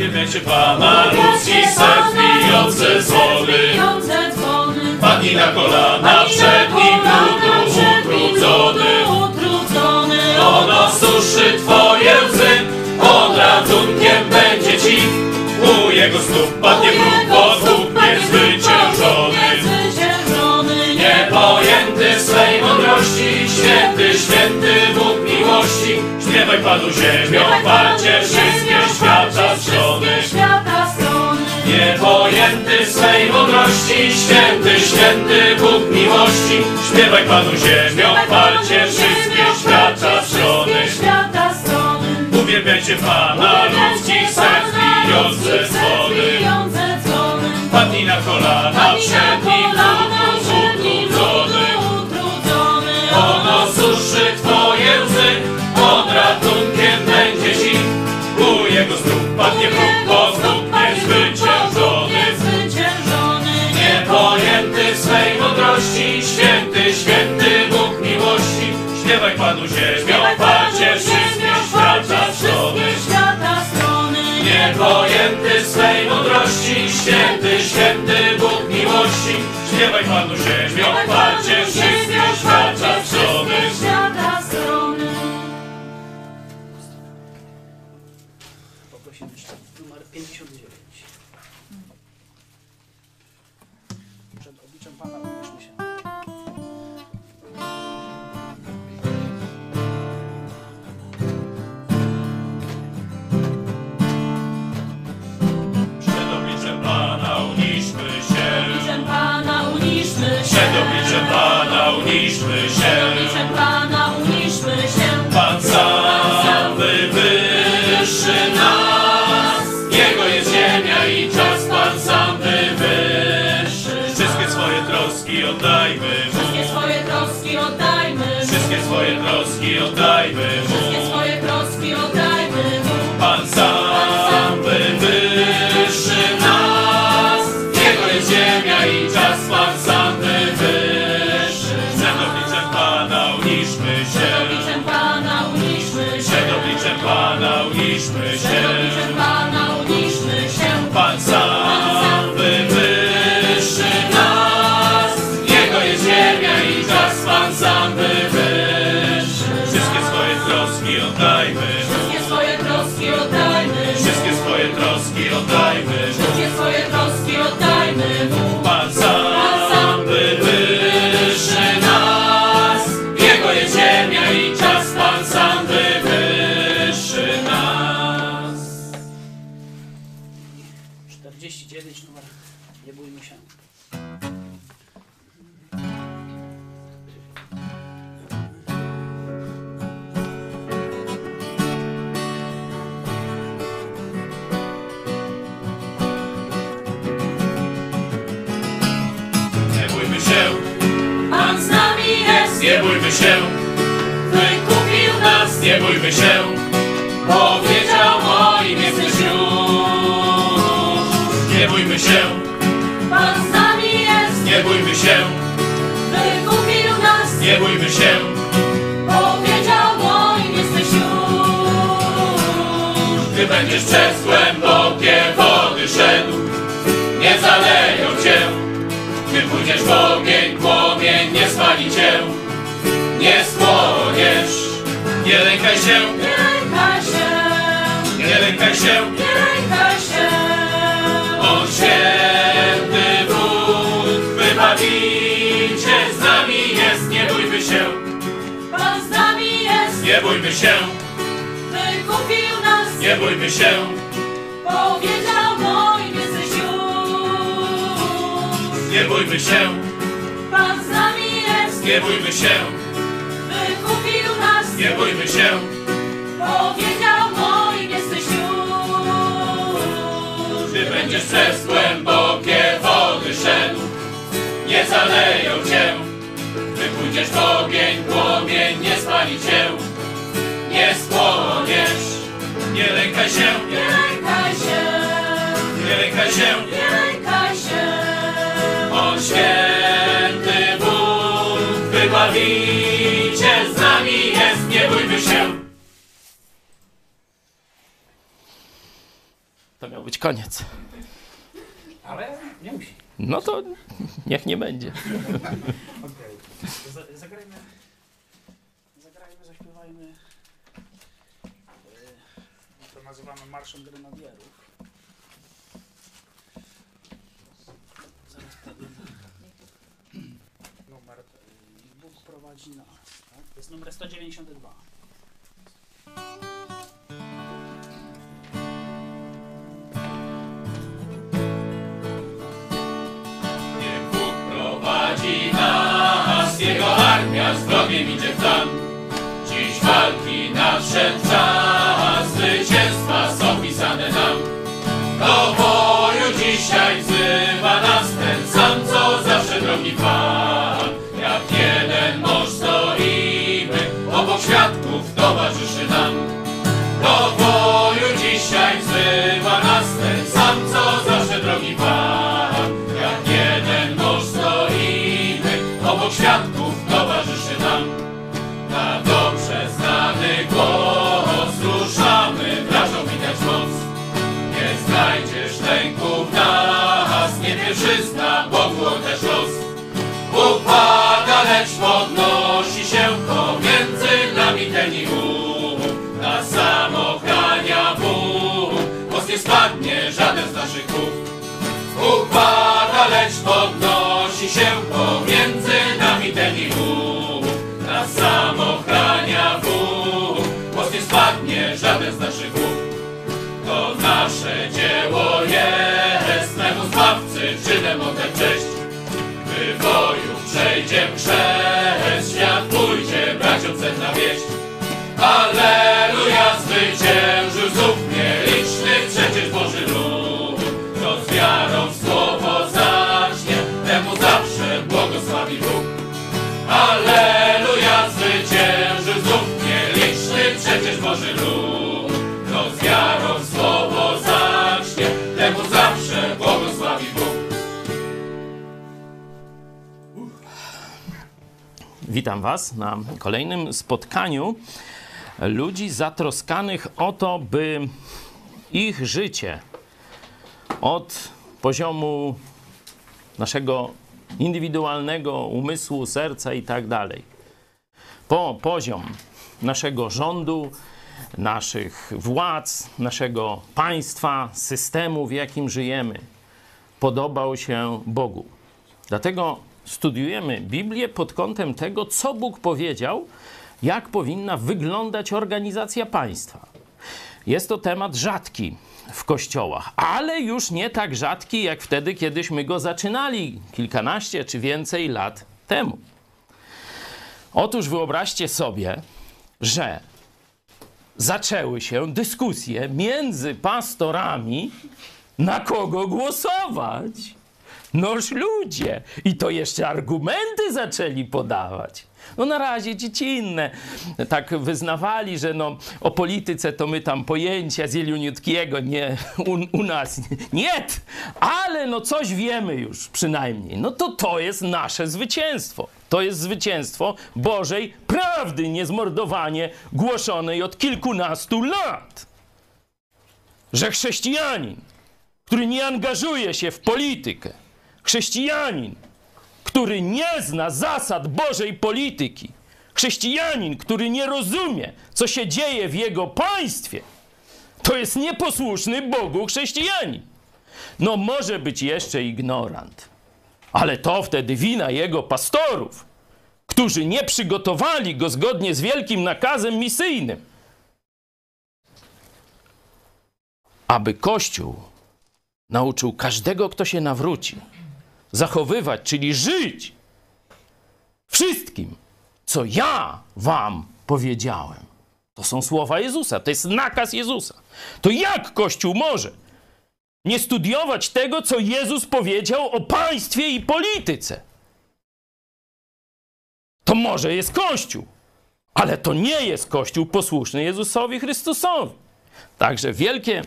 Uwielbiajcie Pana, ludzki serc bijące dzwony. Padnij na kolana przed Nim, ludu utrudzony. Ono suszy Twoje łzy, On ratunkiem będzie Ci. U Jego stóp padnie wróg, bo niezwyciężony. Niezwyciężony. Niepojęty swej mądrości, święty, święty Bóg miłości. Śpiewaj Panu ziemią, walcie wszystkie swej mądrości, święty, święty Bóg miłości. Śpiewaj Panu ziemią, walcie wszystkie świata strony. Uwielbiajcie Pana, ludzki serc bijące dzwony. Padnij na kolana przed Nim, Panu ziemią, walcie wszystkie świata strony. Poprosimy jeszcze numer 59. Przed obliczem Pana Pana uniszmy się. Oddajmy Mu. Wszystkie swoje troski oddajmy mu. Pan sam wywyższy nas. Jego jest ziemia i czas Pan sam wywyższy nas. 49 numer. Nie bójmy się. Nie bójmy się, wykupił nas, nie bójmy się, powiedział moim jesteś już. Nie bójmy się, Pan z nami jest. nie bójmy się, Wykupił nas. nie bójmy się, Powiedział moim jesteś już. Ty będziesz przez głębokie wody szedł, nie zaleją cię. Ty pójdziesz w ogień, płomień nie spali cię, nie spłoniesz. Nie lękaj się, Nie lękaj się. nie lękaj się, Nie lękaj się. On święty Bóg, wybawiciel z nami jest. Nie bójmy się, Pan z nami jest. nie bójmy się, Wykupił nas. nie bójmy się. Powiedział moim jesteś już. Nie bójmy się, Pan z nami jest. nie bójmy się. Nie bójmy się. Powiedział moim jesteś już. Ty będziesz przez głębokie wody szedł, nie zaleją cię. Ty pójdziesz w ogień, płomień nie spali cię, nie spłoniesz. Nie lękaj się, Nie lękaj się. nie lękaj się, Nie lękaj się. On święty To miał być koniec. Ale nie musi. No to niech nie będzie. Okej. Okay. Zagrajmy. Zagrajmy, zaśpiewajmy. e, To nazywamy Marszem Grenadierów. Zaraz powiem. Numer. e, Bóg prowadzi nas. Tak? To jest numer 192. armia z wrogiem towarzyszy nam. Na dobrze znany głos ruszamy, wrażą widać moc. Nie znajdziesz lęku w nas, nie pierwszyzna, Bogu też los. Upada, lecz podnosi się pomiędzy nami ten i ów. Na samochrania Bóg, głos nie spadnie żaden z naszych głów. Czynem oddać cześć. Gdy boju przejdzie chrzest, świat pójdzie braciom setna wieść. Alleluja, Witam Was na kolejnym spotkaniu ludzi zatroskanych o to, by ich życie od poziomu naszego indywidualnego umysłu, serca i tak dalej, po poziom naszego rządu, naszych władz, naszego państwa, systemu, w jakim żyjemy, podobał się Bogu. Dlatego studiujemy Biblię pod kątem tego, co Bóg powiedział, jak powinna wyglądać organizacja państwa. Jest to temat rzadki w kościołach, ale już nie tak rzadki jak wtedy, kiedyśmy go zaczynali kilkanaście czy więcej lat temu. Otóż wyobraźcie sobie, że zaczęły się dyskusje między pastorami, na kogo głosować. Noż ludzie! I to jeszcze argumenty zaczęli podawać. No na razie dziecinne. Tak wyznawali, że no o polityce to my tam pojęcia z Jelioniutkiego nie, u, u nas nie, ale no coś wiemy już przynajmniej. No to to jest nasze zwycięstwo. To jest zwycięstwo Bożej prawdy, niezmordowanie głoszonej od kilkunastu lat. Że chrześcijanin, który nie angażuje się w politykę, chrześcijanin, który nie zna zasad Bożej polityki, chrześcijanin, który nie rozumie, co się dzieje w jego państwie, to jest nieposłuszny Bogu chrześcijanin. No może być jeszcze ignorant, ale to wtedy wina jego pastorów, którzy nie przygotowali go zgodnie z wielkim nakazem misyjnym, aby Kościół nauczył każdego, kto się nawróci, zachowywać, czyli żyć wszystkim, co ja wam powiedziałem. To są słowa Jezusa, to jest nakaz Jezusa. To jak Kościół może nie studiować tego, co Jezus powiedział o państwie i polityce? To może jest Kościół, ale to nie jest Kościół posłuszny Jezusowi Chrystusowi. Także wielkie,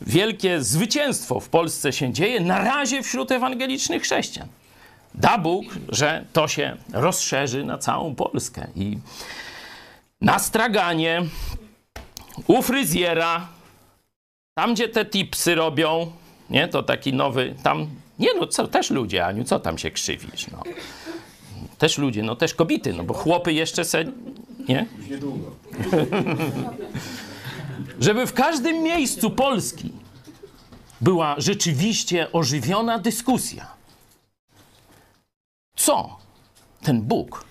wielkie zwycięstwo w Polsce się dzieje na razie wśród ewangelicznych chrześcijan. Da Bóg, że to się rozszerzy na całą Polskę. I na straganie u fryzjera Tam, gdzie te tipsy robią, nie, to taki nowy, tam, nie no, co, też ludzie, Aniu, co tam się krzywisz, no. Też ludzie, no też kobiety, no bo chłopy jeszcze se, nie? Żeby w każdym miejscu Polski była rzeczywiście ożywiona dyskusja. Co ten Bóg,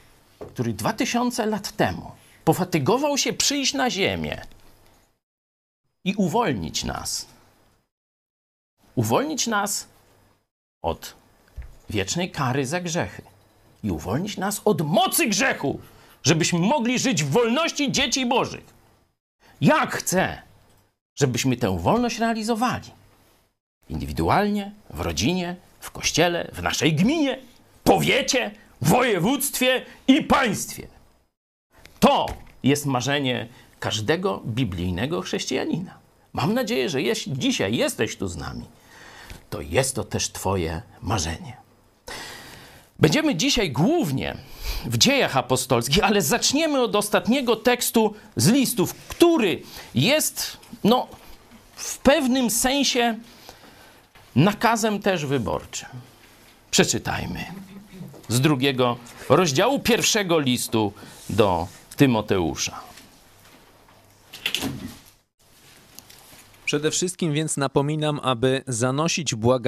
który dwa tysiące lat temu pofatygował się przyjść na ziemię i uwolnić nas. Uwolnić nas od wiecznej kary za grzechy i uwolnić nas od mocy grzechu, żebyśmy mogli żyć w wolności dzieci Bożych. Jak chce, żebyśmy tę wolność realizowali? Indywidualnie, w rodzinie, w kościele, w naszej gminie, powiecie, województwie i państwie. To jest marzenie każdego biblijnego chrześcijanina. Mam nadzieję, że jeśli dzisiaj jesteś tu z nami, to jest to też Twoje marzenie. Będziemy dzisiaj głównie w dziejach apostolskich, ale zaczniemy od ostatniego tekstu z listów, który jest, no, w pewnym sensie nakazem też wyborczym. Przeczytajmy z drugiego rozdziału pierwszego listu do Tymoteusza. Przede wszystkim więc napominam, aby zanosić błaganie